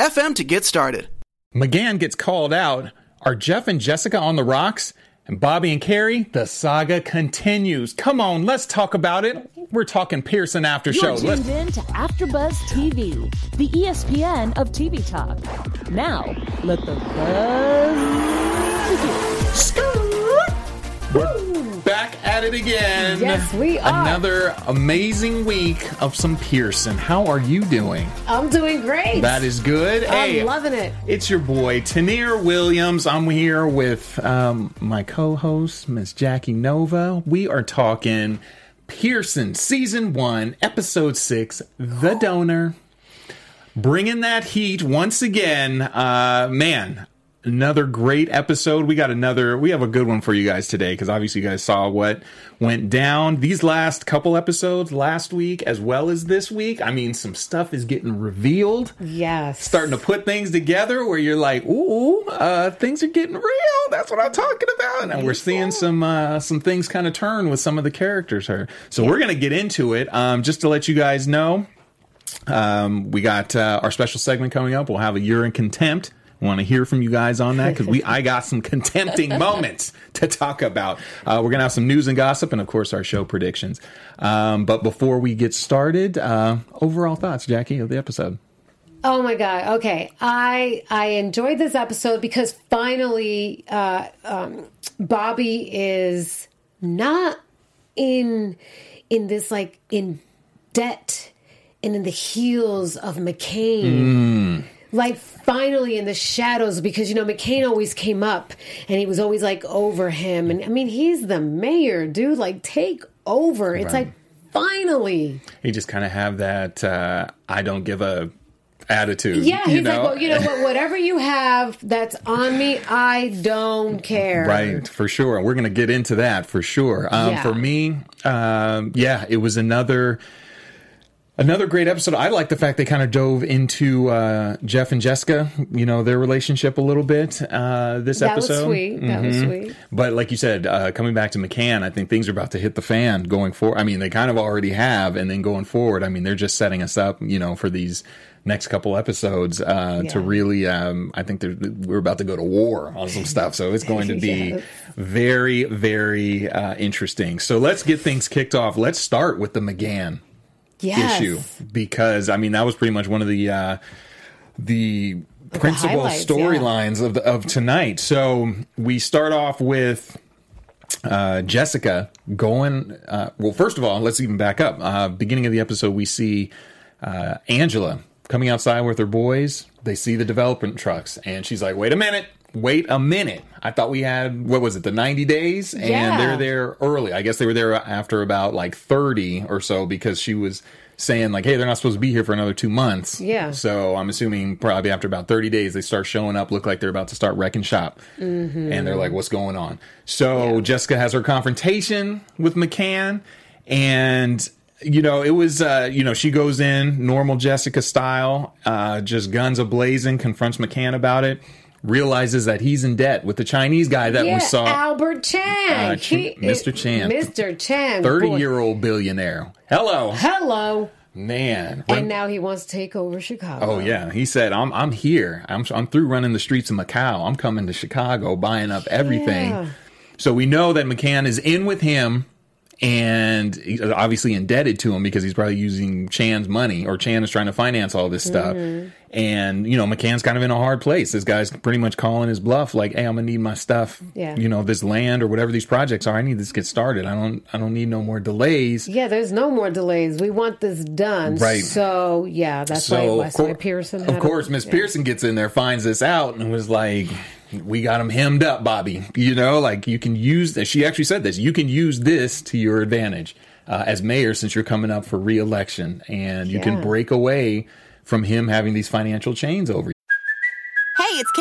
anchor.fm FM to get started. McCann gets called out. Are Jeff and Jessica on the rocks? And Bobby and Carrie, the saga continues. Come on, let's talk about it. We're talking Pearson After You're Show. tuned Let's- in to AfterBuzz TV, the ESPN of TV talk. Now, let the buzz begin. We're back at it again. Yes, we are. Another amazing week of some Pearson. How are you doing? I'm doing great. That is good. I'm Hey, loving it. It's your boy, Tanir Williams. I'm here with um, my co host, Miss Jackie Nova. We are talking Pearson Season 1, Episode 6, The Donor. Bringing that heat once again. Uh, man, another great episode. We got another, we have a good one for you guys today because obviously you guys saw what went down these last couple episodes last week as well as this week. I mean, some stuff is getting revealed Yes. starting to put things together where you're like, ooh, uh, things are getting real. That's what I'm talking about. And we're seeing some uh, some things kind of turn with some of the characters here. So we're gonna get into it. Um, just to let you guys know, um, we got uh, our special segment coming up. We'll have a year in contempt. Want to hear from you guys on that because we I got some contempting moments to talk about. Uh, we're gonna have some news and gossip, and of course our show predictions. Um, but before we get started, uh, overall thoughts, Jackie, of the episode. Oh my god. Okay. I I enjoyed this episode because finally uh um Bobby is not in in this like in debt and in the heels of McCann. Like finally in the shadows because you know McCann always came up and he was always like over him and I mean he's the mayor dude like take over it's Right. like finally he just kind of have that uh, I don't give a attitude. Yeah, he's know? like, well, you know what? Whatever you have that's on me, I don't care. Right, for sure. We're to get into that for sure. Um, Yeah. For me, um, yeah, it was another another great episode. I like the fact they kind of dove into uh, Jeff and Jessica, you know, their relationship a little bit. Uh, this That was episode, sweet. That was Mhm. sweet. But like you said, uh, coming back to McCann, I think things are about to hit the fan going forward. I mean, they kind of already have, and then going forward, I mean, they're just setting us up, you know, for these next couple episodes uh, to really. Um, I think they're- we're about to go to war on some stuff, so it's going to be Yes. very, very uh, interesting. So let's get things kicked off. Let's start with the McCann Yes. issue because I mean that was pretty much one of the uh, the principal storylines of the, of tonight. So we start off with uh, Jessica going. Uh, well, first of all, let's even back up. Uh, beginning of the episode, we see uh, Angela coming outside with her boys. They see the development trucks, and she's like, "Wait a minute." Wait a minute. I thought we had what was it, the 90 days? And Yeah. they're there early. I guess they were there after about like 30 or so because she was saying like, "Hey, they're not supposed to be here for another 2 months." Yeah. So, I'm assuming probably after about 30 days they start showing up, look like they're about to start wrecking shop. Mm-hmm. And they're like, "What's going on?" So, Jessica has her confrontation with McCann and you know, it was, uh, you know, she goes in normal Jessica style, uh, just guns a blazing, confronts McCann about it, realizes that he's in debt with the Chinese guy that Yeah, we saw. Albert Chan. Uh, Ch- Mr. Chan. Mr. Chan. 30 Boy. year old billionaire. Hello. Hello. Man. And now he wants to take over Chicago. Oh yeah, he said, "I'm I'm here. I'm I'm through running the streets of Macau. I'm coming to Chicago, buying up everything." Yeah. So we know that McCann is in with him, and he's obviously indebted to him because he's probably using Chan's money, or Chan is trying to finance all this stuff. Mm-hmm. And you know, McCann's kind of in a hard place. This guy's pretty much calling his bluff, like, "Hey, I'm gonna need my stuff. Yeah. You know, this land or whatever these projects are. I need this to get started. I don't I don't need no more delays." Yeah, there's no more delays. We want this done. Right. So, yeah, that's So why, that's why cour- Pearson of course. Miss Yeah. Pearson gets in there, finds this out, and was like, "We got him hemmed up, Bobby. You know, like you can use this." She actually said this: "You can use this to your advantage uh, as mayor, since you're coming up for reelection, and you can break away from him having these financial chains over."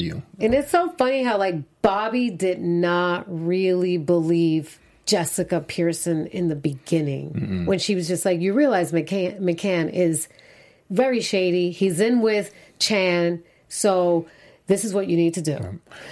You. And it's so funny how like Bobby did not really believe Jessica Pearson in the beginning when she was just like, you realize McCann, McCann is very shady. He's in with Chan, so this is what you need to do.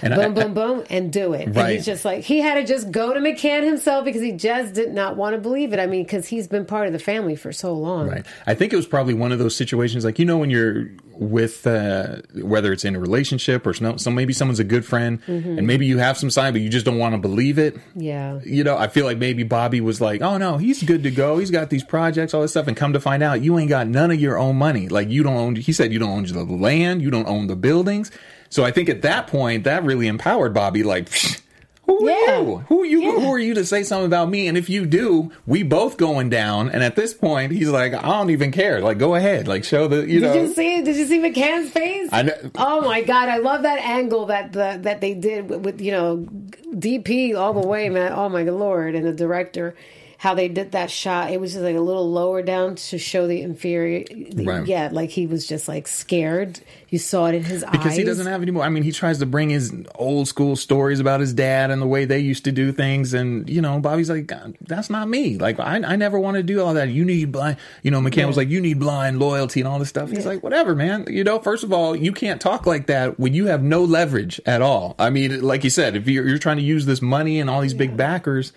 And boom, I- boom, boom, and do it. And he's just like he had to just go to McCann himself because he just did not want to believe it. I mean, because he's been part of the family for so long. Right. I think it was probably one of those situations, like you know, when you're with uh, whether it's in a relationship or some, some maybe someone's a good friend, and maybe you have some sign, but you just don't want to believe it. Yeah. You know, I feel like maybe Bobby was like, "Oh no, he's good to go. He's got these projects, all this stuff." And come to find out, you ain't got none of your own money. Like you don't own. He said you don't own the land, you don't own the buildings. So I think at that point, that really empowered Bobby. Like, who are Yeah. you? Who are you? Who are you to say something about me? And if you do, we both going down. And at this point, he's like, I don't even care. Like, go ahead. Like, show the you know. Did you see? Did you see McCann's face? I know- Oh my god, I love that angle that the that they did with, with you know DP all the way, man. Oh my lord, and the director. How they did that shot, it was just like a little lower down to show the inferior. Right. Yeah, like he was just like scared. You saw it in his eyes. because he doesn't have any more. I mean, he tries to bring his old school stories about his dad and the way they used to do things, and you know, Bobby's like, "That's not me. Like, I, I never want to do all that. You need blind." You know, McCann was like, "You need blind loyalty and all this stuff." He's like, "Whatever, man. You know, first of all, you can't talk like that when you have no leverage at all. I mean, like you said, if you're, you're trying to use this money and all these big backers."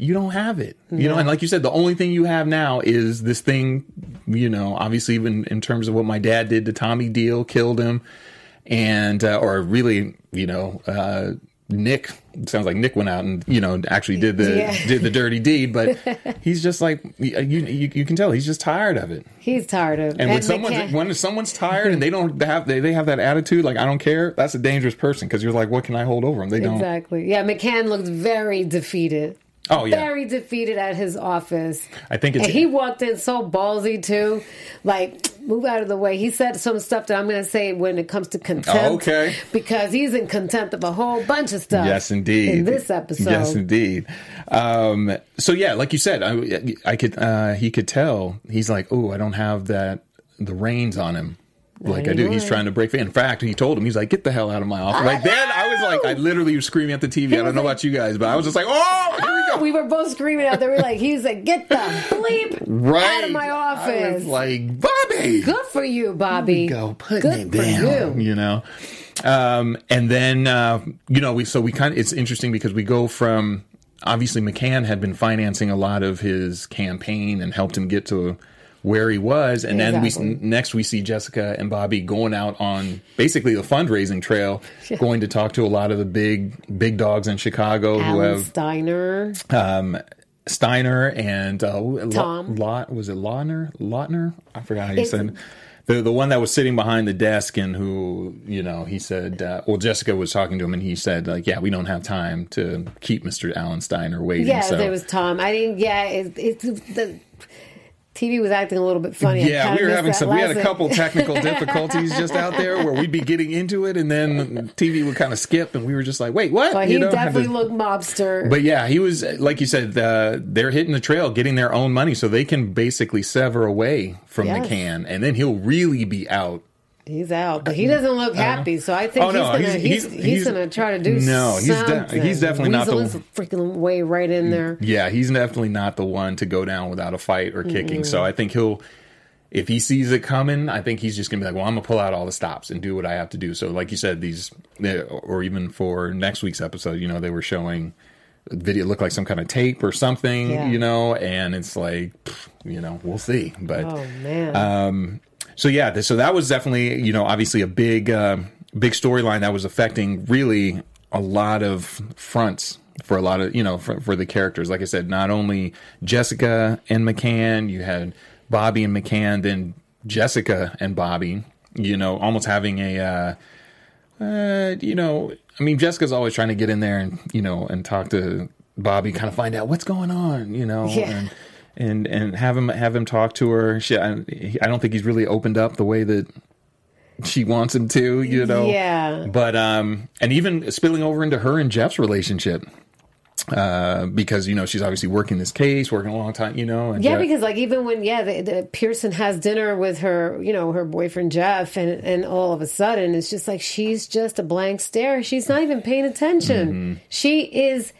You don't have it, you know, and like you said, the only thing you have now is this thing, you know. Obviously, even in terms of what my dad did to Tommy Deal, killed him, and uh, or really, you know, uh, Nick it sounds like Nick went out and you know actually did the Yeah. did the dirty deed, but he's just like you, you you can tell he's just tired of it. He's tired of. it. And when someone's McCann- when someone's tired and they don't have they, they have that attitude like I don't care, that's a dangerous person because you're like what can I hold over them? They don't. Exactly. Yeah, McCann looked very defeated. Oh, yeah. Very defeated at his office. I think it's- And he walked in so ballsy too. Like, move out of the way. He said some stuff that I'm going to say when it comes to contempt. Oh, okay. Because he's in contempt of a whole bunch of stuff. Yes, indeed. In this episode. Yes, indeed. Um, so yeah, like you said, I, I could. Uh, he could tell. He's like, oh, I don't have that the reins on him. Like I do. He's trying to break free. In fact, he told him, he's like, get the hell out of my office. Like then I was like, I literally was screaming at the TV. I don't know like- about you guys, but I was just like, oh, here we go. We were both screaming out there. We were like, he's like, get the bleep right out of my I office. was like, Bobby. Good for you, Bobby. go put Good me for down you. you know um and then uh you know we so we kind of it's interesting because we go from obviously mccann had been financing a lot of his campaign and helped him get to where he was and then we next we see jessica and bobby going out on basically the fundraising trail going to talk to a lot of the big big dogs in chicago who have Steiner. um, Steiner and uh, Tom. Lot was it Lautner? Lautner? I forgot how you It's- said the the one that was sitting behind the desk and who you know he said uh, well Jessica was talking to him and he said like yeah we don't have time to keep Mr. Alan Steiner waiting. Yeah, so. there was Tom. I didn't. Yeah, it, it's the TV was acting a little bit funny. Yeah, we were having some. We had a couple technical difficulties just out there where we'd be getting into it, and then TV would kind of skip, and we were just like, "Wait, what?" But he You know, definitely to- looked mobster. But yeah, he was like you said. Uh, they're hitting the trail, getting their own money, so they can basically sever away from Yes. can, and then he'll really be out. He's out, but uh, he doesn't look uh, happy. So I think Oh, he's no, gonna he's- he's, he's- he's, he's- gonna try to do something. No, He's de- he's definitely not the- freaking way right in mm, there. Yeah, he's definitely not the one to go down without a fight or kicking. So I think he'll, if he sees it coming, I think he's just gonna be like, well, I'm gonna pull out all the stops and do what I have to do. So like you said, these, or even for next week's episode, you know, they were showing video look like some kind of tape or something, Yeah. you know, and it's like, you know, we'll see. But Oh man, um, so yeah, so that was definitely you know obviously a big uh, big storyline that was affecting really a lot of fronts for a lot of you know for, for the characters. Like I said, not only Jessica and McCann, you had Bobby and McCann, then Jessica and Bobby. You know, almost having a uh, uh, you know, I mean, Jessica's always trying to get in there and you know and talk to Bobby, kind of find out what's going on, you know, Yeah. and and and have him have him talk to her. She, I, I don't think he's really opened up the way that she wants him to, you know. Yeah. But um, and even spilling over into her and Jeff's relationship. Uh, because you know she's obviously working this case, working a long time, you know. And Yeah, Jeff- because like even when yeah, the, the Pearson has dinner with her, you know, her boyfriend Jeff, and and all of a sudden it's just like she's just a blank stare. She's not even paying attention. Mm-hmm. She is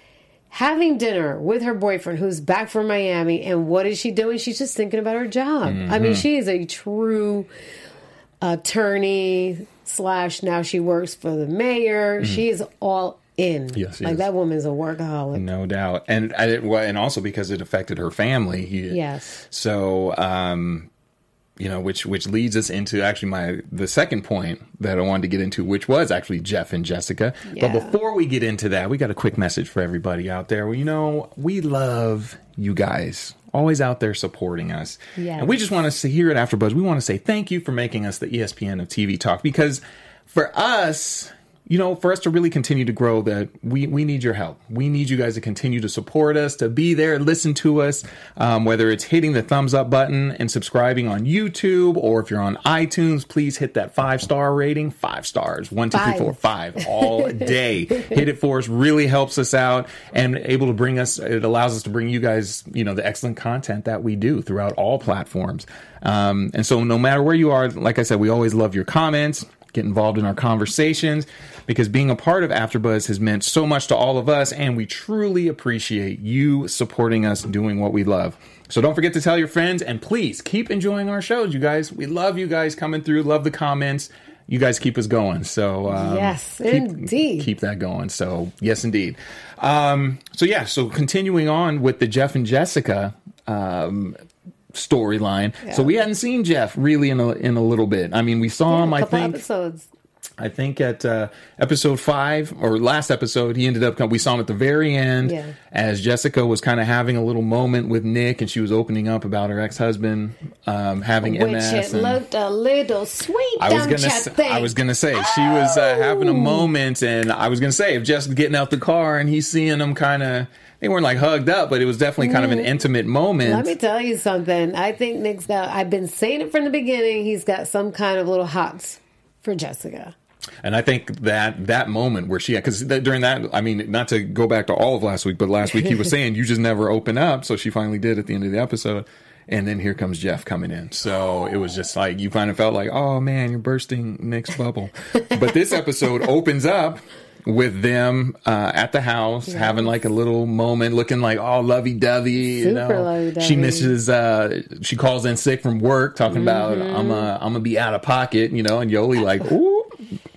having dinner with her boyfriend who's back from Miami, and what is she doing? She's just thinking about her job. I Mm-hmm. mean, she is a true attorney slash now she works for the mayor. She is all in. Mm. Yes, like is. that woman's a workaholic. no doubt, and I, well, and also because it affected her family. Yes. So, um, you know, which which leads us into actually my the second point that I wanted to get into, which was actually Jeff and Jessica. Yeah. But before we get into that, we got a quick message for everybody out there. Well, you know, we love you guys. Always out there supporting us. Yes. And we just want to hear it after AfterBuzz, we want to say thank you for making us the ESPN of TV talk because for us, you know, for us to really continue to grow, that we we need your help. We need you guys to continue to support us, to be there, listen to us. Um, whether it's hitting the thumbs up button and subscribing on YouTube, or if you're on iTunes, please hit that five star rating. Five stars, one, two, three, Five. four, five, all day. Hit it for us. Really helps us out and able to bring us. It allows us to bring you guys, you know, the excellent content that we do throughout all platforms. Um, and so, no matter where you are, like I said, we always love your comments get involved in our conversations because being a part of AfterBuzz has meant so much to all of us, and we truly appreciate you supporting us doing what we love. So don't forget to tell your friends, and please keep enjoying our shows, you guys. We love you guys coming through. Love the comments. You guys keep us going. So um, Yes, keep, indeed. keep that going. So yes, indeed. Um, so yeah. So continuing on with the Jeff and Jessica. Um, storyline. So we hadn't seen jeff really in a in a little bit. I mean we saw him a i think episodes. I think at uh, episode five or last episode, he ended up. We saw him at the very end Yeah. as Jessica was kind of having a little moment with Nick, and she was opening up about her ex husband um, having Which MS. and- looked a little sweet. I was gonna, you s- think? I was gonna say she was uh, having Oh. a moment, and I was gonna say if Jeff's getting out the car and he's seeing them kind of, they weren't like hugged up, but it was definitely kind of an intimate moment. Mm. Let me tell you something. I think Nick's got. I've been saying it from the beginning. He's got some kind of little hots for Jessica. And I think that that moment where she, because during that, I mean, not to go back to all of last week, but last week he was saying you just never open up, so she finally did at the end of the episode. And then here comes Jeff coming in. So it was just like you kind of felt like, oh man, you're bursting Nick's bubble. but this episode opens up with them uh, at the house having like a little moment, looking like all lovey dovey. You know, lovey-dovey. she misses. Uh, she calls in sick from work, talking about Mm-hmm. I'm uh, I'm gonna be out of pocket. You know, and Yoli like, ooh,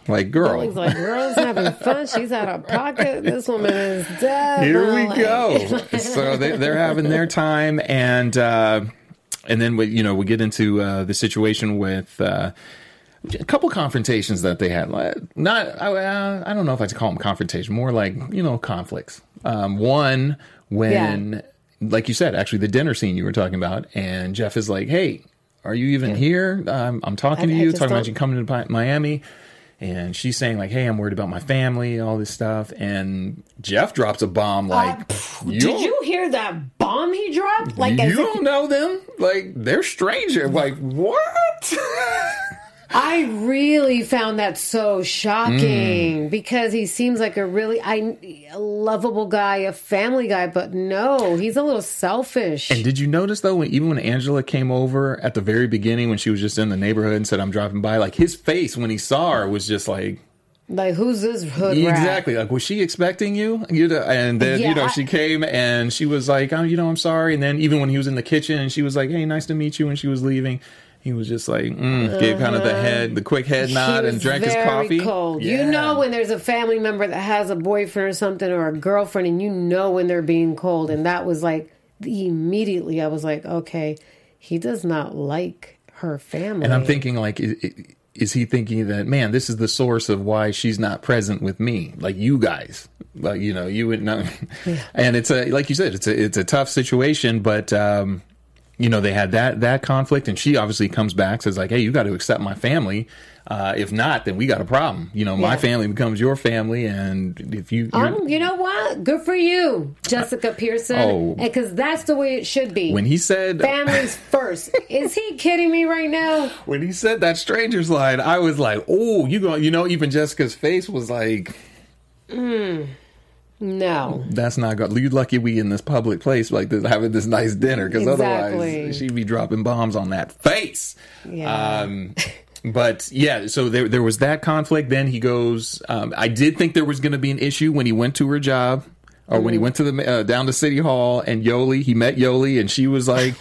like girl. Like, girls having fun. She's out of pocket. This woman is dead. Here we go. so they, they're having their time, and uh, and then we, you know, we get into uh, the situation with. Uh, a couple confrontations that they had, not I, uh, I don't know if I would call them confrontation, more like you know conflicts. Um, one when, like you said, actually the dinner scene you were talking about, and Jeff is like, "Hey, are you even here? Um, I'm talking to I- I you, talking about don't- you coming to Miami." And she's saying like, "Hey, I'm worried about my family, all this stuff." And Jeff drops a bomb uh, like, you Did you hear that bomb he dropped? Like, you don't know them? Like they're stranger. Like what? I really found that so Mm. shocking because he seems like a really I, a lovable guy, a family guy, but no, he's a little selfish. and did you notice though, when, even when Angela came over at the very beginning, when she was just in the neighborhood and said, "I'm dropping by," like his face when he saw her was just like, like, who's this hood rat? exactly, like was she expecting you? You know, and then Yeah, you know I- she came and she was like, "Oh, you know, I'm sorry." And then even when he was in the kitchen and she was like, "Hey, nice to meet you," when she was leaving. He was just like, mm, gave kind of the head, the quick head nod, and drank his coffee. Cold. Yeah. You know when there's a family member that has a boyfriend or something or a girlfriend, and you know when they're being cold. And that was like immediately. I was like, okay, he does not like her family. And I'm thinking, like, i- i- is he thinking that, man, this is the source of why she's not present with me, like you guys, like you know, you would know. And it's a, like you said, it's a, it's a tough situation, but um, you know, they had that that conflict, and she obviously comes back says like, "Hey, you got to accept my family. Uh, if not, then we got a problem. You know, my Yeah. family becomes your family, and if you, Um, you know what? Good for you, Jessica Pearson. Oh. because that's the way it should be. when he said Families first. Is he kidding me right now? when he said that strangers line, I was like, oh, you go, you know, even Jessica's face was like, No. that's not good. You lucky we in this public place like this, having this nice dinner, because Exactly. otherwise she'd be dropping bombs on that face. Yeah. Um, but yeah, so there there was that conflict. Then he goes. Um, I did think there was going to be an issue when he went to her job. Or when he Mm-hmm. went to the uh, down to City Hall and Yoli, he met Yoli and she was like,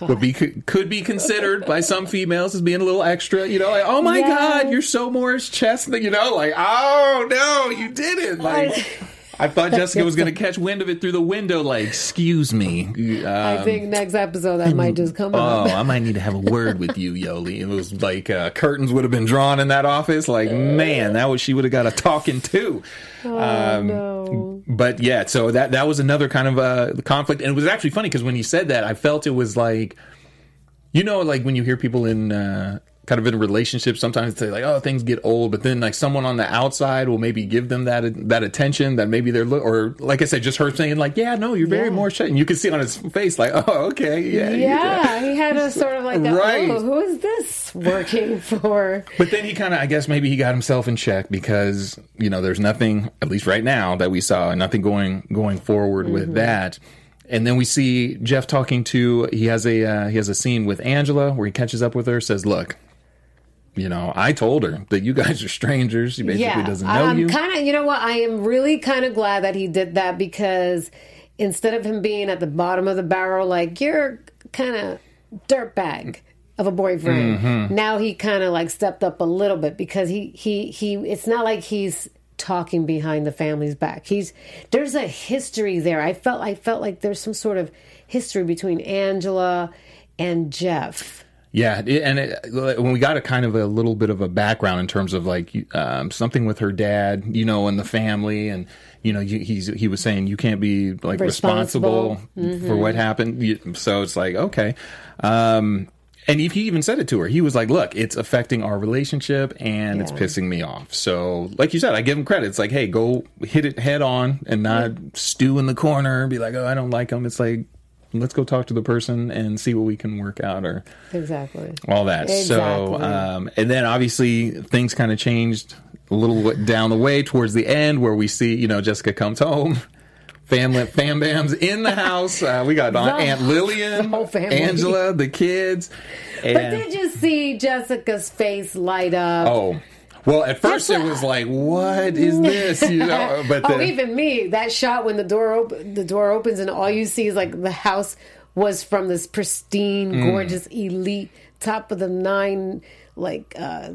Oh would be could be considered by some females as being a little extra. You know, like oh my god, you're so Morris Chestnut. You know, like oh no, you didn't. Like I thought Jessica was going to catch wind of it through the window. Like excuse me, I um, think next episode that might just come up. Oh, up. I might need to have a word with you, Yoli. It was like uh, curtains would have been drawn in that office. Like, man, that was she would have got a talking to. Oh, no. But yeah, so that that was another kind of uh, conflict, and it was actually funny because when he said that, I felt it was like, you know, like when you hear people in. Uh, Kind of in a relationship, sometimes they like, oh, things get old, but then like someone on the outside will maybe give them that that attention that maybe they're, lo- or like I said, just her saying like, yeah, no, you're very Yeah. more shut, and you can see on his face like, oh, okay, yeah, Yeah, he had a sort of like, a, Right. oh, who is this working for? But then he kind of, I guess maybe he got himself in check because you know there's nothing, at least right now, that we saw, nothing going going forward with that. And then we see Jeff talking to. He has a uh, he has a scene with Angela where he catches up with her, says, "Look, you know, I told her that you guys are strangers. She basically yeah, doesn't know I'm you." kind of, you know what? I am really kind of glad that he did that because instead of him being at the bottom of the barrel, like you're kind of dirtbag of a boyfriend, Mm-hmm. now he kind of like stepped up a little bit because he he he. It's not like he's talking behind the family's back. He's there's a history there. I felt I felt like there's some sort of history between Angela and Jeff. Yeah, and it, when we got a kind of a little bit of a background in terms of like um, something with her dad, you know, and the family, and you know, he's he was saying you can't be like responsible, Responsible. for what happened. So it's like okay, um, and he, he even said it to her. He was like, "Look, it's affecting our relationship, and it's pissing me off." So, like you said, I give him credit. It's like, hey, go hit it head on, and not stew in the corner and be like, "Oh, I don't like him." It's like. Let's go talk to the person and see what we can work out, or Exactly. all that. So, um, and then obviously things kind of changed a little bit down the way towards the end where we see, you know, Jessica comes home. Family, fam bams in the house. Uh, we got Aunt, The- Aunt Lillian, the whole family. Angela, the kids. And, But did you see Jessica's face light up? oh, well, at first it was like, what is this? You know, but oh, then, even me, that shot when the door op- the door opens and all you see is like the house was from this pristine, Mm. gorgeous, elite, top of the nine, like uh,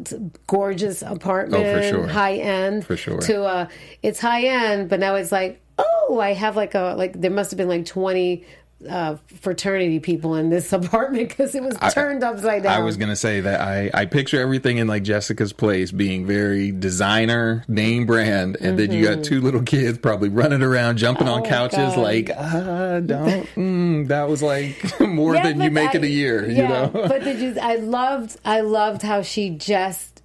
gorgeous apartment, Oh, for sure. high end, For sure. To uh, it's high end, but now it's like, oh, I have like a like there must have been like twenty. Uh, fraternity people in this apartment because it was turned upside down. I was gonna say that I, I picture everything in like Jessica's place being very designer, name brand, and then you got two little kids probably running around, jumping on Mm-hmm. Oh, couches, God. like ah, don't. Mm, that was like more Yeah, than you make in a year, you know. but did you? I loved. I loved how she just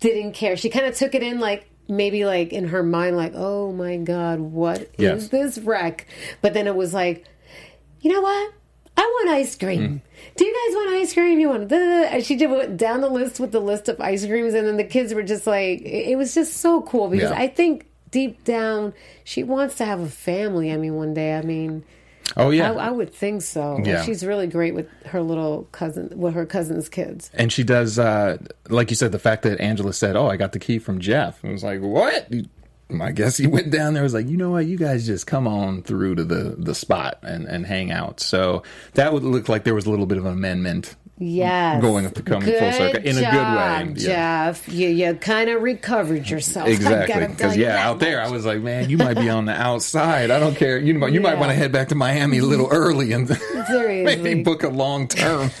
didn't care. She kind of took it in like maybe like in her mind, like, oh my god, what is Yes. this wreck? But then it was like, you know what? I want ice cream. Mm. Do you guys want ice cream? You want? And she did went down the list with the list of ice creams, and then the kids were just like, it was just so cool because Yeah. I think deep down she wants to have a family. I mean, one day. I mean, oh yeah, I, I would think so. And Yeah. She's really great with her little cousin, with her cousin's kids. and she does uh, like you said, the fact that Angela said, "Oh, I got the key from Jeff," it was like, "What?" I guess he went down there. Was like, you know what? You guys just come on through to the the spot and and hang out. So that would look like there was a little bit of an amendment Yes, Going up to coming full Good circle in a good way, yeah. Jeff. You you kind of recovered yourself. Exactly, because yeah, out there, I was like, man, you might be on the outside. I don't care. You might, you might want to head back to Miami a little early and maybe book a long term.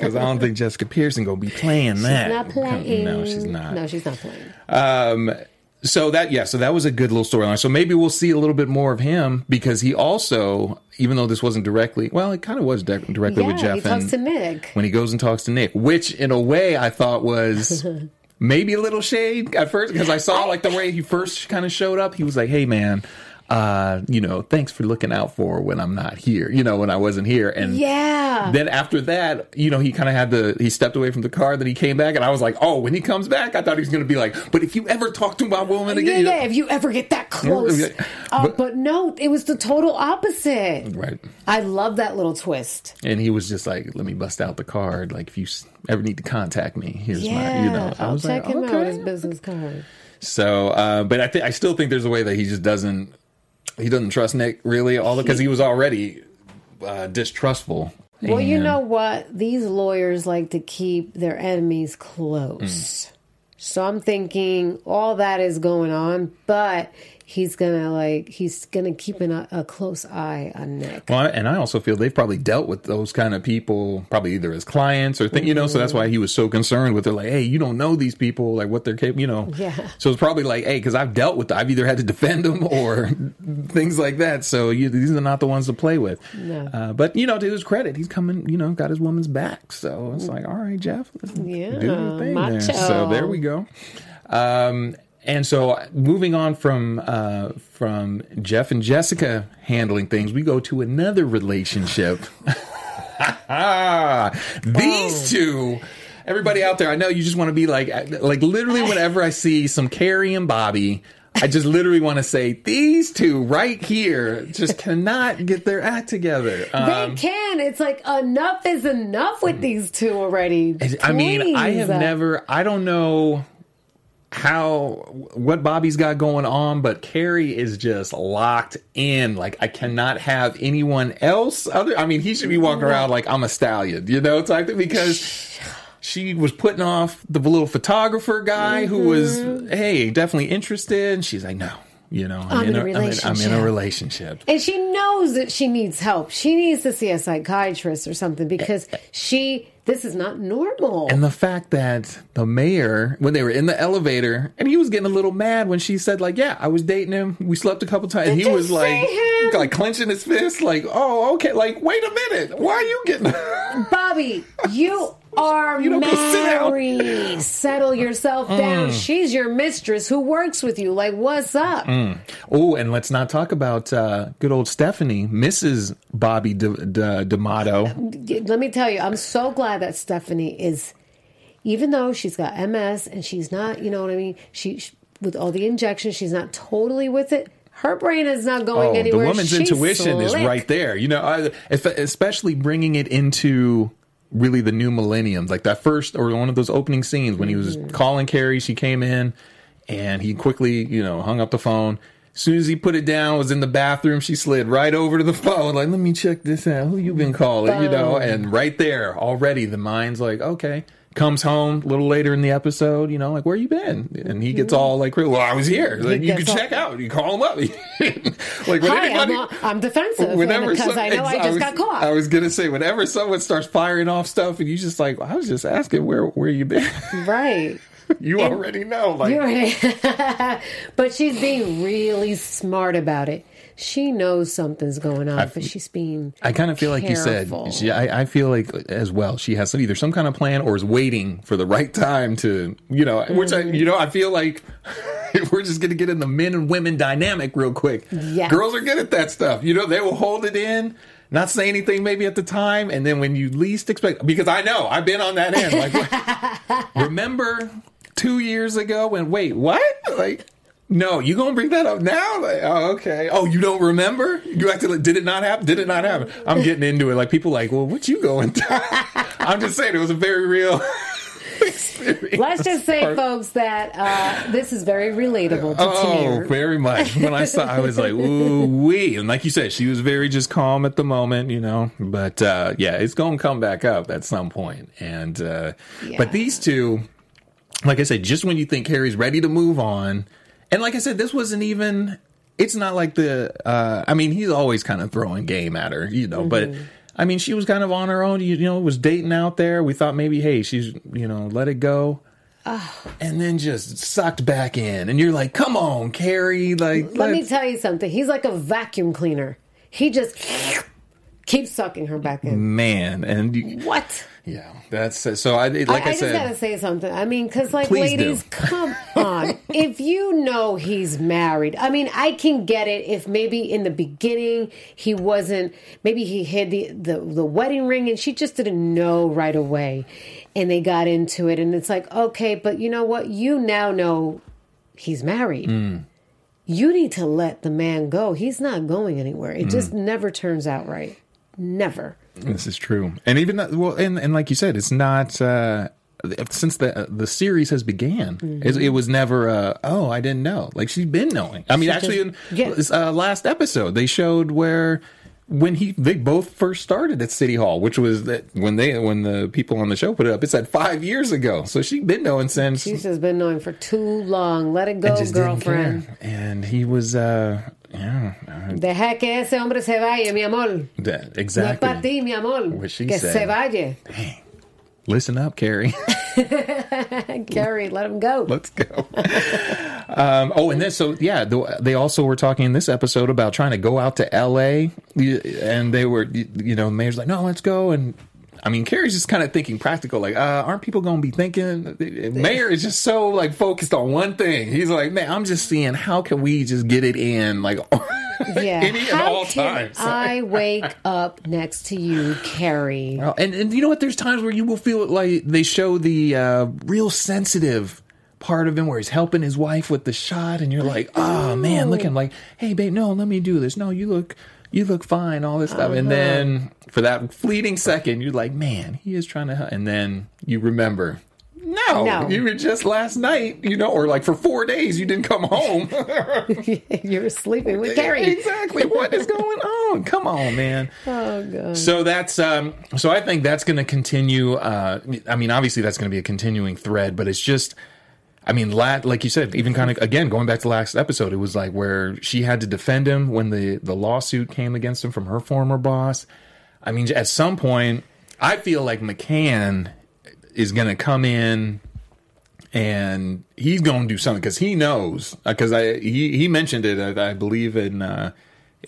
Because I don't think Jessica Pearson gonna be playing that. not playing. No, she's not. No, she's not playing. Um, so that yeah, so that was a good little storyline. So maybe we'll see a little bit more of him because he also, even though this wasn't directly, well, it kind of was de- directly with Yeah, Jeff he talks to Nick. when he goes and talks to Nick, which in a way I thought was maybe a little shade at first because I saw like the way he first kind of showed up. He was like, "Hey, man." Uh, you know, thanks for looking out for when I'm not here. You know, when I wasn't here, and Yeah. then after that, you know, he kind of had the he stepped away from the car. Then he came back, and I was like, oh, when he comes back, I thought he was going to be like, but if you ever talk to my woman Yeah, again, you know- yeah. If you ever get that close, Yeah. Uh, But- but, no, it was the total opposite. right. I love that little twist. And he was just like, let me bust out the card. Like if you ever need to contact me, here's Yeah, my, you know. I I'll check like, him out. okay. His business card. So, uh, but I think I still think there's a way that he just doesn't he doesn't trust Nick really all because he was already uh, distrustful. Well, you know what? These lawyers like to keep their enemies Mm. close. So I'm thinking all that is going on, but he's gonna like he's gonna keep an, a close eye on Nick. Well, and I also feel they've probably dealt with those kind of people, probably either as clients or thing, you know. So that's why he was so concerned with. They're like, hey, you don't know these people, like what they're capable, you know. Yeah. So it's probably like, hey, because I've dealt with, them. I've either had to defend them or things like that. So you, these are not the ones to play with. No. Uh, but you know, to his credit, he's coming. You know, got his woman's back. So it's like, all right, Jeff, Yeah, do your thing there. So there we go. Um, and so moving on from uh, from Jeff and Jessica handling things, we go to another relationship. These two. Everybody out there, I know you just want to be like, like literally whenever I see some Carrie and Bobby, I just literally want to say these two right here just cannot get their act together. Um, they can. It's like enough is enough with these two already. I mean, I have never. I don't know how what Bobby's got going on, but Carrie is just locked in. Like I cannot have anyone else other. I mean, he should be walking around like I'm a stallion, you know, type thing because. She was putting off the little photographer guy who was, Mm-hmm. hey, definitely interested. And she's like, no, you know, I'm, I'm in a I'm in- I'm in a relationship. relationship. And she knows that she needs help. She needs to see a psychiatrist or something because she, this is not normal. And the fact that the mayor, when they were in the elevator, and he was getting a little mad when she said, like, yeah, I was dating him. We slept a couple times. And he was like, like clenching his fist, like, oh, okay. Like, wait a minute. Why are you getting. Bobby, you are You married. Settle yourself mm. down. She's your mistress who works with you. Like, what's up? oh, and let's not talk about uh, good old Stephanie, Mrs. Bobby D- D- D'Amato. Uh, let me tell you, I'm so glad that Stephanie is, even though she's got MS and she's not, you know what I mean? She, she- with all the injections, she's not totally with it. Her brain is not going Oh, the woman's She's intuition is right there. You know, I, if, especially bringing it into really the new millennium, like that first or one of those opening scenes when he was Mm-hmm. calling Carrie, she came in and he quickly, you know, hung up the phone. As soon as he put it down, was in the bathroom, she slid right over to the phone, like, let me check this out. Who you been calling? You know, and right there, already the mind's like, okay. Comes home a little later in the episode, you know, like where you been? And he gets mm-hmm. all like, well, I was here. Like you can all- check out. You call him up. like when Hi, anybody, I'm, I'm defensive whenever because some- I know I just was, got caught. I was gonna say whenever someone starts firing off stuff and you just like, I was just asking where where you been. right. you already know. Like but she's being really smart about it. She knows something's going on, but she's being. I kind of feel like you said. She, I, I feel like as well. She has either some kind of plan or is waiting for the right time to, you know, which I, mm-hmm. you know, I feel like we're just gonna get in the men and women dynamic real quick. Yes. Girls are good at that stuff. You know, they will hold it in. Not say anything maybe at the time, and then when you least expect, because I know I've been on that end. Like, remember two years ago when wait what like no you gonna bring that up now like oh okay oh you don't remember you acted like did it not happen did it not happen i'm getting into it like people like well what you going i'm just saying it was a very real experience Let's just say, Or- folks, that uh, this is very relatable to Oh, Tanner. very much. When I saw, I was like, "Ooh wee!" And like you said, she was very just calm at the moment, you know. But uh, yeah, it's going to come back up at some point. And uh, but these two, like I said, just when you think Harry's ready to move on, and like I said, this wasn't even. It's not like the. Uh, I mean, he's always kind of throwing game at her, you know. But I mean, she was kind of on her own. You, you know, was dating out there. We thought maybe, hey, she's you know, let it go. and then just sucked back in, and you're like, "Come on, Carrie!" Like, Let me let's- tell you something. He's like a vacuum cleaner. He just keeps sucking her back in. man, and you, What? yeah, that's so. I like I, I, I just gotta say something. I mean, because like, Please do. ladies, come on. if you know he's married, I mean, I can get it. If maybe in the beginning he wasn't, maybe he hid the the, the wedding ring and she just didn't know right away, and they got into it, and it's like, okay, but you know what? You now know he's married. Hmm. You need to let the man go. He's not going anywhere. It Hmm. just never turns out right. Never. This is true, and even that, well, and, and like you said, it's not uh, since the the series has began. Mm-hmm. It, it was never uh, oh I didn't know. Like she's been knowing. I mean, actually, in yeah. uh, last episode they showed where when he they both first started at City Hall, which was that when they when the people on the show put it up, it said five years ago. So she's been knowing since. She's just been knowing for too long. Let it go, girlfriend. And he was, uh, yeah, uh, Deja que ese hombre se vaya, mi amor. that, No es exactly. para ti, mi amor. What she que said. se vaya. Listen up, Carrie. Carrie, let him go. Let's go. um, oh, and then so yeah, the, they also were talking in this episode about trying to go out to L.A. and they were, you know, the Mayor's like, no, let's go. And I mean, Carrie's just kind of thinking practical, like, uh, aren't people going to be thinking? Mayor is just so like focused on one thing. He's like, man, I'm just seeing how can we just get it in, like, yeah. any and How all can times. I wake up next to you, Carrie? Well, and and you know what? There's times where you will feel like they show the uh, real sensitive part of him where he's helping his wife with the shot, and you're like, oh man, looking like, hey babe, no, let me do this. No, you look, you look fine. All this stuff, and Uh-huh. then for that fleeting second, you're like, man, he is trying to, help. and then you remember. No, No. you were just last night, you know, or like for four days you didn't come home. you were sleeping with Carrie. exactly. What is going on? Come on, man. Oh, God. So that's um so I think that's going to continue uh I mean obviously that's going to be a continuing thread but it's just I mean lat like you said even kind of again going back to last episode it was like where she had to defend him when the the lawsuit came against him from her former boss. I mean at some point I feel like McCann is going to come in and he's going to do something because he knows because I he he mentioned it I, I believe in uh,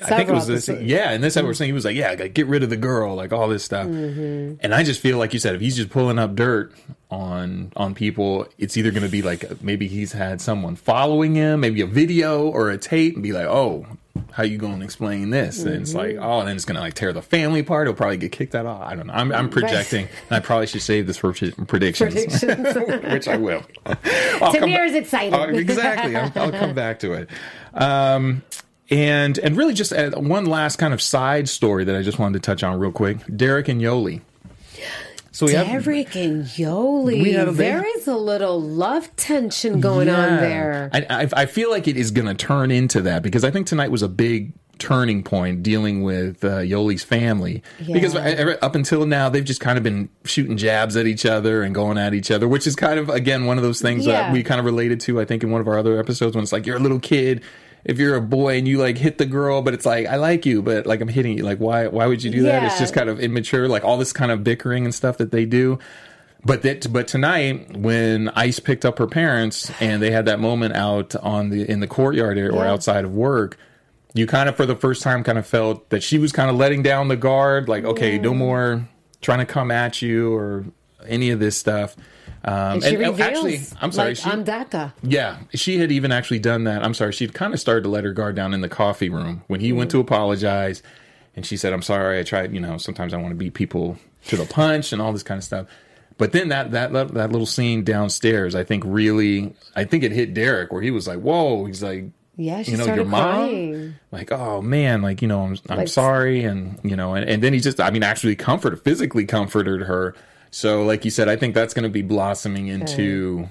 I think it was this episodes. yeah and this episode we're saying he was like yeah I get rid of the girl like all this stuff Mm-hmm. and I just feel like you said if he's just pulling up dirt on on people it's either going to be like maybe he's had someone following him maybe a video or a tape and be like oh how you going to explain this and it's like Mm-hmm. oh and then it's going to like tear the family apart he'll probably get kicked out of I don't know I'm, I'm projecting and I probably should save this for predictions Predictions. which I will. I'll Tamir's excited. Uh, exactly. I'll, I'll come back to it. Um, and and really just uh, one last kind of side story that I just wanted to touch on real quick. Derek and Yoli. So we have Derek and Yoli. We have- there is a little love tension going on there. I, I, I feel like it is going to turn into that because I think tonight was a big turning point dealing with uh, Yoli's family. Because Yeah. I- up until now, they've just kind of been shooting jabs at each other and going at each other, which is kind of, again, one of those things that we kind of related to, I think, in one of our other episodes when it's like, you're a little kid. If you're a boy and you like hit the girl, but it's like I like you, but like I'm hitting you, like why? Why would you do that? It's just kind of immature, like all this kind of bickering and stuff that they do. But that, but tonight when Ice picked up her parents and they had that moment out on the in the courtyard or Yeah. outside of work, you kind of for the first time kind of felt that she was kind of letting down the guard, like okay, no more trying to come at you or any of this stuff. Um, and she and- and reveals, actually, I'm sorry, like, she, I'm DACA. yeah, she had even actually done that. I'm sorry, she'd kind of started to let her guard down in the coffee room when he went to apologize, and she said, "I'm sorry. I tried. You know, sometimes I want to beat people to the punch and all this kind of stuff." But then that that that, that little scene downstairs, I think really, I think it hit Derek where he was like, "Whoa!" He's like, Yeah, she you know, started your mom, crying. like, oh man, like you know, I'm I'm Like- sorry, and you know, and, and then he just, I mean, actually comforted, physically comforted her. So, like you said, I think that's going to be blossoming into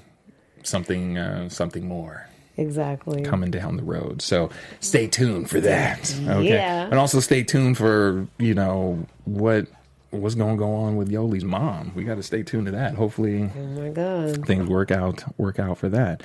something, uh, something more Exactly. coming down the road. So stay tuned for that. Okay. Yeah. And also stay tuned for, you know, what what's going to go on with Yoli's mom. We got to stay tuned to that. Hopefully Oh my God. things work out work out for that.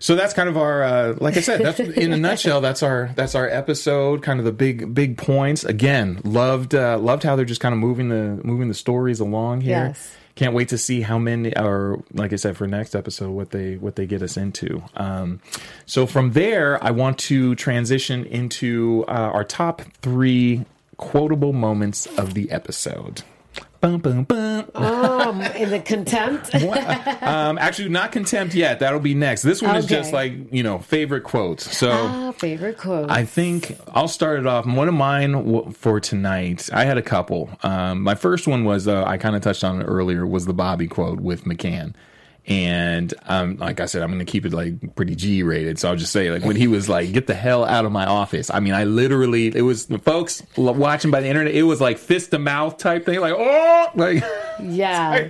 So that's kind of our uh, like I said, that's in a nutshell, that's our that's our episode, kind of the big big points. Again, loved uh, loved how they're just kind of moving the moving the stories along here. Yes. Can't wait to see how many, or like I said, for next episode, what they what they get us into. Um, so from there, I want to transition into uh, our top three quotable moments of the episode. Bum, bum, bum. Um, in the contempt. Um, actually, not contempt yet. That'll be next. This one is just like you know favorite quotes. So. Ah, favorite quote. I think I'll start it off. One of mine for tonight, I had a couple. Um, my first one was uh, I kind of touched on it earlier was the Bobby quote with McCann. And um, like I said, I'm going to keep it like pretty G rated. So I'll just say like when he was like, "Get the hell out of my office." I mean, I literally it was folks watching by the internet. It was like fist to mouth type thing, like oh, like yeah.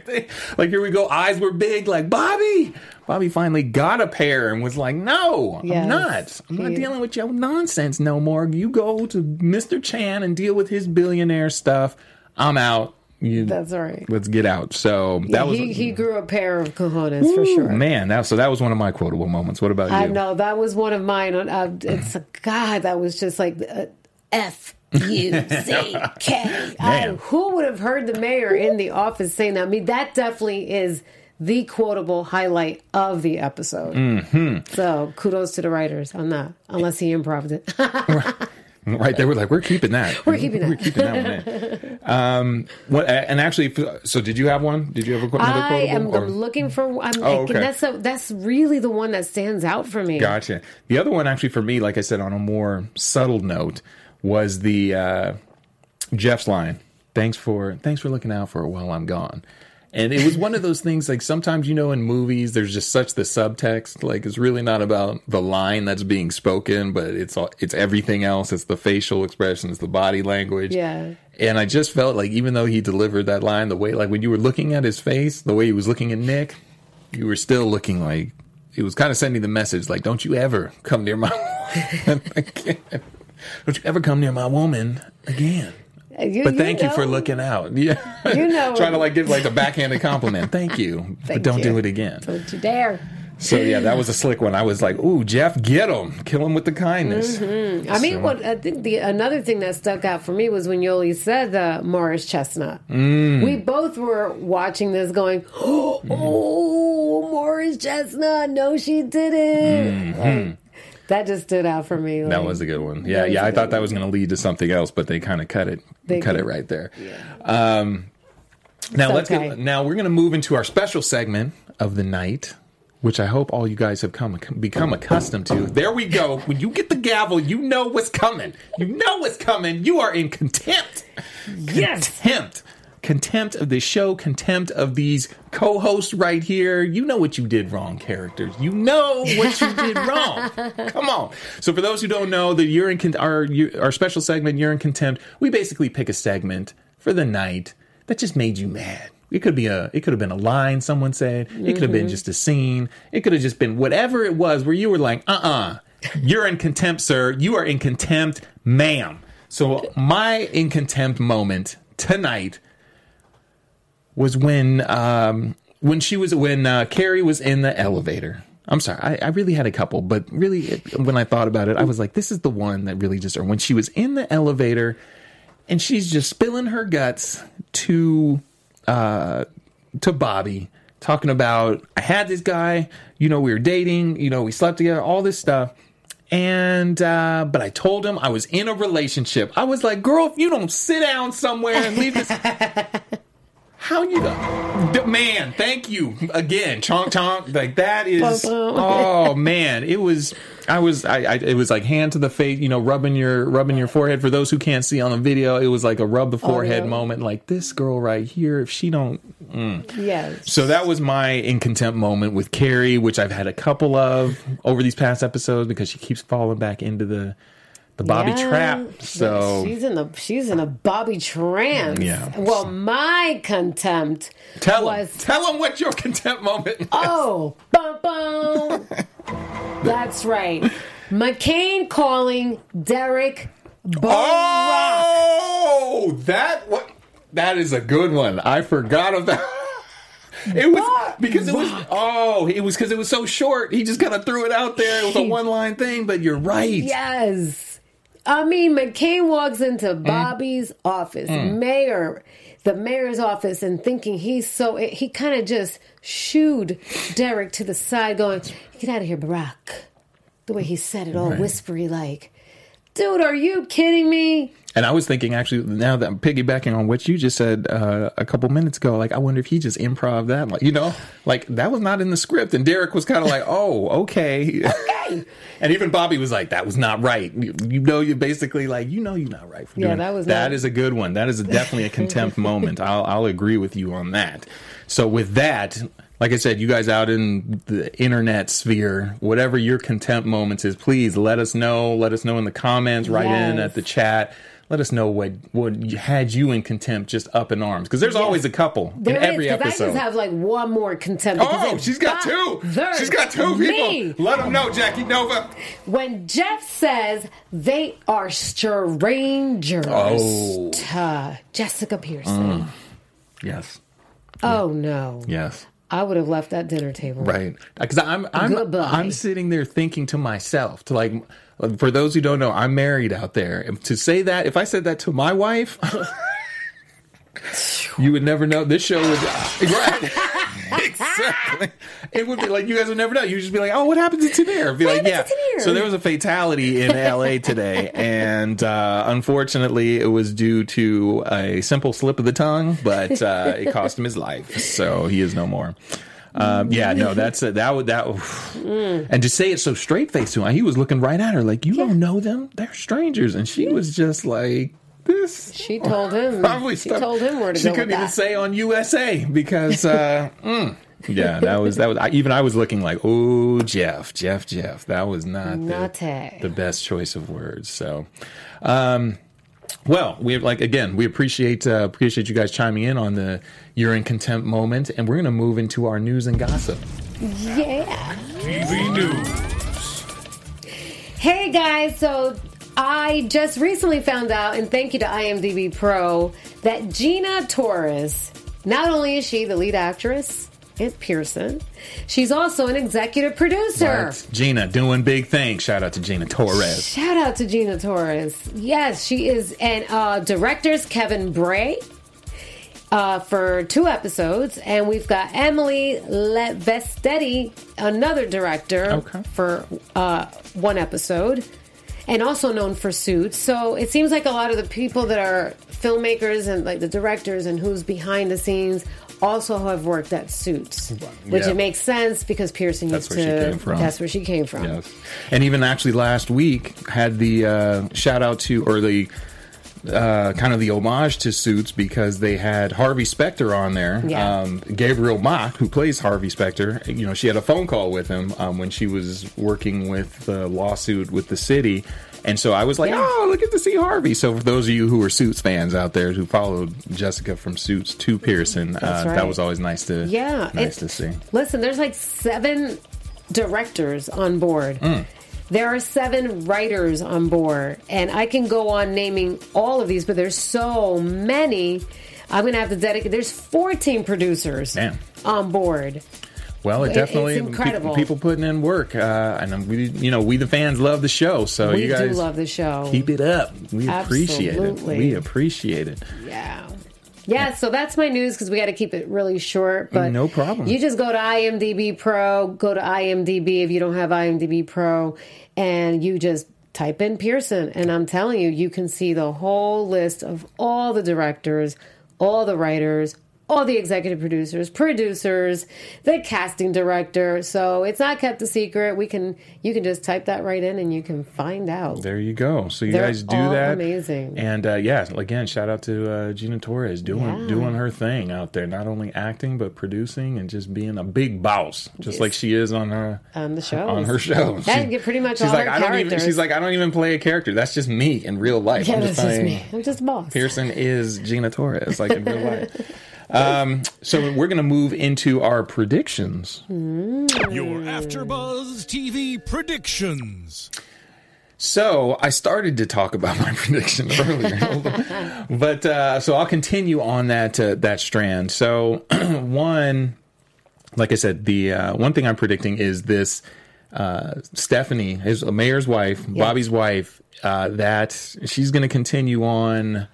Like here we go. Eyes were big. Like Bobby. Bobby finally got a pair and was like, "No, Yes. I'm not. I'm not He- dealing with your nonsense no more. You go to Mr. Chan and deal with his billionaire stuff. I'm out. You, That's right. Let's get out." So that was he, he grew a pair of cojones for sure. man. That so that was one of my quotable moments. What about I you? know that was one of mine. Uh, it's a God that was just like uh, F U C K. I-. Who would have heard the mayor in the office saying that? I mean, that definitely is the quotable highlight of the episode. Mm-hmm. So kudos to the writers on that, unless he improvised it. Right, they were like, "We're keeping that. We're keeping that." We're keeping that one." In. Um, what? And actually, so did you have one? Did you have a, another I am or- I'm looking for. I'm, Oh, like, okay. That's a, that's really the one that stands out for me. Gotcha. The other one, actually, for me, like I said, on a more subtle note, was the uh, Jeff's line. Thanks for thanks for looking out for it while I'm gone. And it was one of those things like sometimes you know in movies there's just such the subtext like it's really not about the line that's being spoken but it's all, it's everything else. It's the facial expressions the body language. Yeah. and I just felt like even though he delivered that line the way like when you were looking at his face the way he was looking at Nick you were still looking like it was kind of sending the message like don't you ever come near my woman again. Don't you ever come near my woman again You- but thank you, for looking out yeah You know- trying to like give like a backhanded compliment thank you but don't you. do it again Don't you dare. so yeah that was a slick one I was like ooh Jeff get him kill him with the kindness Mm-hmm. I mean, what I think the another thing that stuck out for me was when Yoli said uh, Morris Chestnut. Mm. We both were watching this, going, "Oh, Morris Chestnut! No, she didn't." Like, that just stood out for me. Mm-hmm. That was a good one. Yeah, yeah. I thought that was going to lead to something else, but they kind of cut it, They cut did. it right there. Yeah. Um, now let's okay. get. Now we're going to move into our special segment of the night, which I hope all you guys have come become accustomed to. There we go. When you get the gavel, you know what's coming. You know what's coming. You are in contempt. Yes. Contempt. Contempt of this show, contempt of these co-hosts right here. You know what you did wrong, characters. You know what you did wrong. Come on. So for those who don't know, the you're in con- our our special segment, you're in contempt. We basically pick a segment for the night that just made you mad. It could be a, it could have been a line someone said. It could have been just a scene. It could have just been whatever it was where you were like, uh, uh you're in contempt, sir. You are in contempt, ma'am. So my in contempt moment tonight was when um, when she was when uh, Keri was in the elevator. I'm sorry, I, I really had a couple, but really it, when I thought about it, I was like, this is the one that really just. Or when she was in the elevator, and she's just spilling her guts to uh, to Bobby, talking about I had this guy, you know, we were dating, you know, we slept together, all this stuff. And uh, but I told him I was in a relationship. I was like, girl, if you don't sit down somewhere and leave this how you? D- Man, thank you again. Chonk chonk. Like that is. Oh man, it was. I was. I, I. It was like hand to the face. You know, rubbing your rubbing your forehead. For those who can't see on the video, it was like a rub the forehead yeah. moment. Like this girl right here. If she don't. Mm. Yes. So that was my in contempt moment with Keri, which I've had a couple of over these past episodes because she keeps falling back into the the Bobby Yeah. trap. So she's in the she's in a Bobby trance. Yeah. Well, my contempt tell was him. Tell him what your contempt moment. Was. oh, bum, bum. that's right. McCann calling Derek. Oh, that what? That is a good one. I forgot about. It was But- because it was oh it was because it was so short. He just kind of threw it out there. It was a one line thing, but you're right. Yes. I mean, McCann walks into mm. Bobby's office, mm. mayor, the mayor's office, and thinking he's so. He kind of just shooed Derek to the side, going, "Get out of here, Barack." The way he said it, all whispery, like, "Dude, are you kidding me?" And I was thinking, actually, now that I'm piggybacking on what you just said uh, a couple minutes ago, like I wonder if he just improv that, like you know, like that was not in the script, and Derek was kind of like, "Oh, okay." Okay. and even Bobby was like, "That was not right." You, you know, you're basically like, you know, you're not right for Yeah, doing that was that not- is a good one. That is definitely a contempt moment. I'll I'll agree with you on that. So with that. Like I said, you guys out in the internet sphere, whatever your contempt moments is, please let us know. Let us know in the comments, write in at the chat. Let us know what what had you in contempt, just up in arms, because there's always a couple There in is, every episode. I just have like one more contempt. oh, she's got two. She's got two me. people. Let them know, Jackie Nova. When Jeff says they are strangers Oh. Jessica Pearson. Mm. Yes, Oh no. yes. I would have left that dinner table. Right, because I'm I'm Goodbye. I'm sitting there thinking to myself, to like, for those who don't know, I'm married out there. And to say that, if I said that to my wife, you would never know. This show would right. exactly. It would be like you guys would never know. You'd just be like, "Oh, what happened to Tenier?" Be like, "Yeah." So there was a fatality in L.A. today, and uh, unfortunately, it was due to a simple slip of the tongue, but uh, it cost him his life. So he is no more. Um, yeah, no, that's a, that would that, and to say it so straight faced to him, he was looking right at her like, "You don't know them; they're strangers," and she was just like, "This." She told him. Probably she stuff- told him where to she go. She couldn't with even that. say on USA because uh, mm. yeah, that was that was I, even I was looking like, oh Jeff, Jeff, Jeff. That was not Not the, the best choice of words. So, um, well, we like again, we appreciate uh, appreciate you guys chiming in on the you're in contempt moment, and we're gonna move into our news and gossip. Yeah. TV News. Hey guys, so I just recently found out, and thank you to IMDb Pro, that Gina Torres, not only is she the lead actress in Pearson, she's also an executive producer. Right? Gina doing big things. Shout out to Gina Torres. Shout out to Gina Torres. Yes, she is. And uh, directors Kevin Bray uh, for two episodes. And we've got Emile Levisetti, another director, Okay. for uh, one episode. And also known for Suits. So it seems like a lot of the people that are filmmakers and like the directors and who's behind the scenes also have worked at Suits, which Yeah. it makes sense because Pearson That's used where she to. came from. That's where she came from. Yes. And even actually last week had the uh, shout out to or the uh, kind of the homage to Suits because they had Harvey Specter on there. Yeah. Um, Gabriel Macht, who plays Harvey Specter, you know, she had a phone call with him um, when she was working with the lawsuit with the city. And so I was like, Yeah. oh, look at to see Harvey. So for those of you who are Suits fans out there who followed Jessica from Suits to Pearson, uh, That's that was always nice to Yeah, nice to see. Listen, there's like seven directors on board. Mm. There are seven writers on board, and I can go on naming all of these, but there's so many. I'm going to have to dedicate. There's 14 producers Man. on board. Well, it It- definitely it's incredible. People, people putting in work, uh, and we, you know, we the fans love the show. So we you guys do love the show. keep it up. We appreciate it. We appreciate it. Yeah. Yeah, so that's my news because we got to keep it really short. But No problem. You just go to IMDb Pro, go to IMDb if you don't have IMDb Pro, and you just type in Pearson. And I'm telling you, you can see the whole list of all the directors, all the writers, all the executive producers, producers, the casting director. So it's not kept a secret. We can you can just type that right in and you can find out. There you go. So you They're guys do that. amazing. And uh, yeah, again, shout out to uh, Gina Torres doing Yeah. doing her thing out there. Not only acting but producing and just being a big boss, just like she is on her On the show. on her show. That She- get pretty much she's like I don't even. She's like I don't even play a character. That's just me in real life. Yeah, I'm that's just just me. I'm just boss. Pearson is Gina Torres, like in real life. Um, so we're going to move into our predictions. Your AfterBuzz TV predictions. So I started to talk about my prediction earlier, but uh, so I'll continue on that uh, that strand. So one, like I said, the uh, one thing I'm predicting is this uh, Stephanie, his mayor's wife, Bobby's wife, uh, that she's going to continue on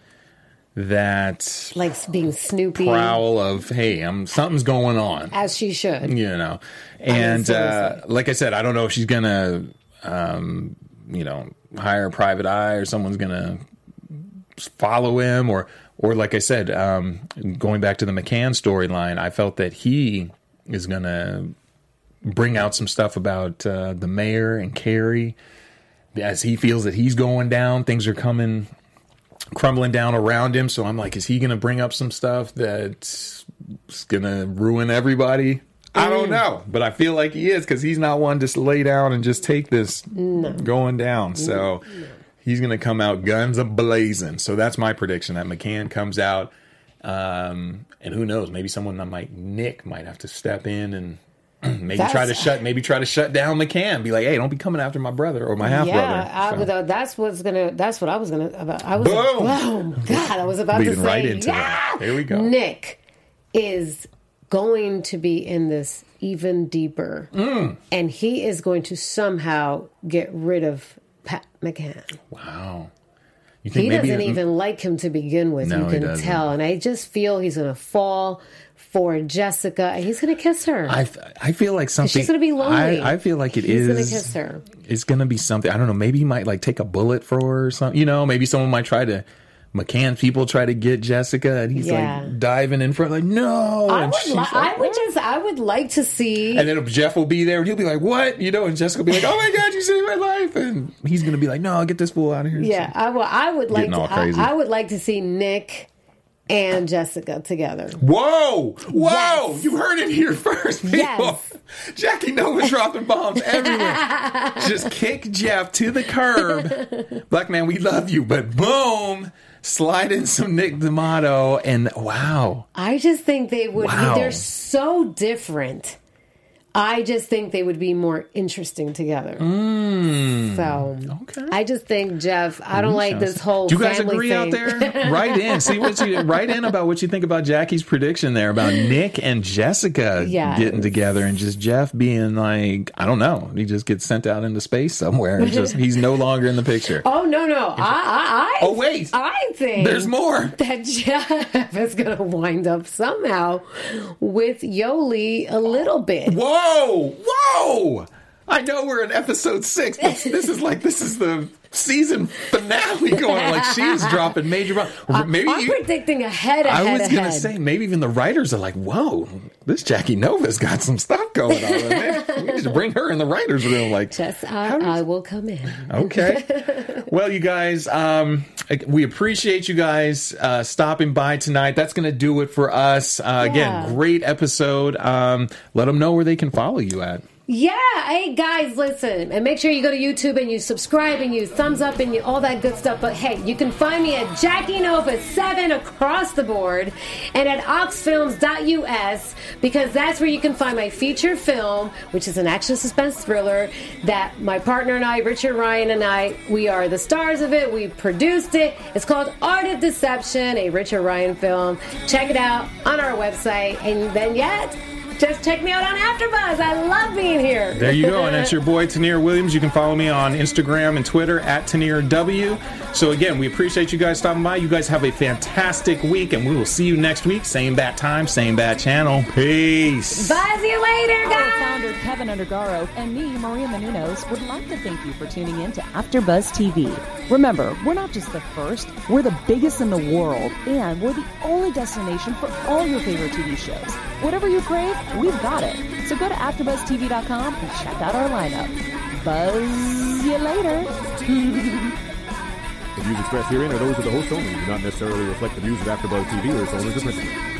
that likes being Snoopy, prowl of hey, I'm something's going on. As she should. you know? And so is uh, like i said i don't know if she's gonna um, you know hire a private eye or someone's gonna follow him or or like i said um, going back to the mccann storyline i felt that he is gonna bring out some stuff about uh, the mayor and keri. As he feels that he's going down things are coming crumbling down around him so i'm like is he gonna bring up some stuff that's gonna ruin everybody I don't know, but I feel like he is because he's not one to lay down and just take this going down. So he's going to come out guns a blazing. So that's my prediction that McCann comes out, um, and who knows? Maybe someone that might Nick might have to step in and maybe try to shut maybe try to shut down McCann. Be like, hey, don't be coming after my brother or my half Yeah, I, brother. would- that's what's gonna. That's what I was gonna. About. I was. Boom! Boom! God, I was about to say. right into yeah! that. Here we go. Nick is going to be in this even deeper, Mm. and he is going to somehow get rid of Pat McCann. wow. You He maybe- doesn't even like him to begin with. No, you can tell, and I just feel he's going to fall for Jessica, and he's going to kiss her. I, I feel like something. she's gonna be lonely. I, I feel like it He's is. gonna kiss her. It's gonna be something. I don't know. Maybe he might like take a bullet for her or something. You know, maybe someone might try to. McCann people try to get Jessica, and he's Yeah. like diving in front, like no. I would. Li- like, I would just. I would like to see. And then Jeff will be there, and he'll be like, "What?" You know, and Jessica will be like, "Oh my god, you saved my life!" And he's gonna be like, "No, I get this fool out of here." Yeah, I would. I would like. To. I, I would like to see Nick and Jessica together. Whoa! Whoa! Yes. You heard it here first, people. Yes. Jackie Nova dropping bombs everywhere. Just kick Jeff to the curb. Black man, we love you, but boom, slide in some Nick D'Amato, and wow. I just think they would. Wow. Be, they're so different. I just think they would be more interesting together. Hmm. So Okay. I just think Jeff. I don't like this whole. Do you guys agree thing. out there? write in. See what you write in about what you think about Jackie's prediction there about Nick and Jessica Yes. getting together and just Jeff being like, I don't know. He just gets sent out into space somewhere. It's just he's no longer in the picture. Oh no no! I I, I Oh, wait. I think There's more. that Jeff is going to wind up somehow with Yoli a little bit. Whoa! Whoa! I know we're in episode six, but this is like this is the season finale going on. Like she's dropping major. Maybe I'm you, predicting ahead, I ahead, was gonna say maybe even the writers are like, "Whoa, this Jackie Nova's got some stuff going on. We need to bring her in the writers' room." Like, how I, does- I will come in. okay. well, you guys, um, we appreciate you guys uh, stopping by tonight. That's going to do it for us. Uh, Yeah. Again, great episode. Um, let them know where they can follow you at. Yeah, hey guys, listen, and make sure you go to YouTube and you subscribe and you thumbs up and you all that good stuff. But hey, you can find me at Jackie Nova seven across the board, and at oxfilms.us because that's where you can find my feature film, which is an action suspense thriller that my partner and I, Richard Ryan and I, we are the stars of it. We produced it. It's called Art of Deception, a Richard Ryan film. Check it out on our website, and then yet. Just check me out on AfterBuzz. I love being here. There you go. And that's your boy, Tanir Williams. You can follow me on Instagram and Twitter at TanirW. So, again, we appreciate you guys stopping by. You guys have a fantastic week, and we will see you next week. Same bat time, same bat channel. Peace. Bye. See you later, Our guys. founder Keven Undergaro and me, Maria Menounos, would like to thank you for tuning in to AfterBuzz TV. Remember, we're not just the first; we're the biggest in the world, and we're the only destination for all your favorite TV shows. Whatever you crave, we've got it. So go to AfterBuzzTV.com and check out our lineup. Buzz you later. the views expressed herein are those of the host only and do not necessarily reflect the views of AfterBuzz TV or its owners or principals.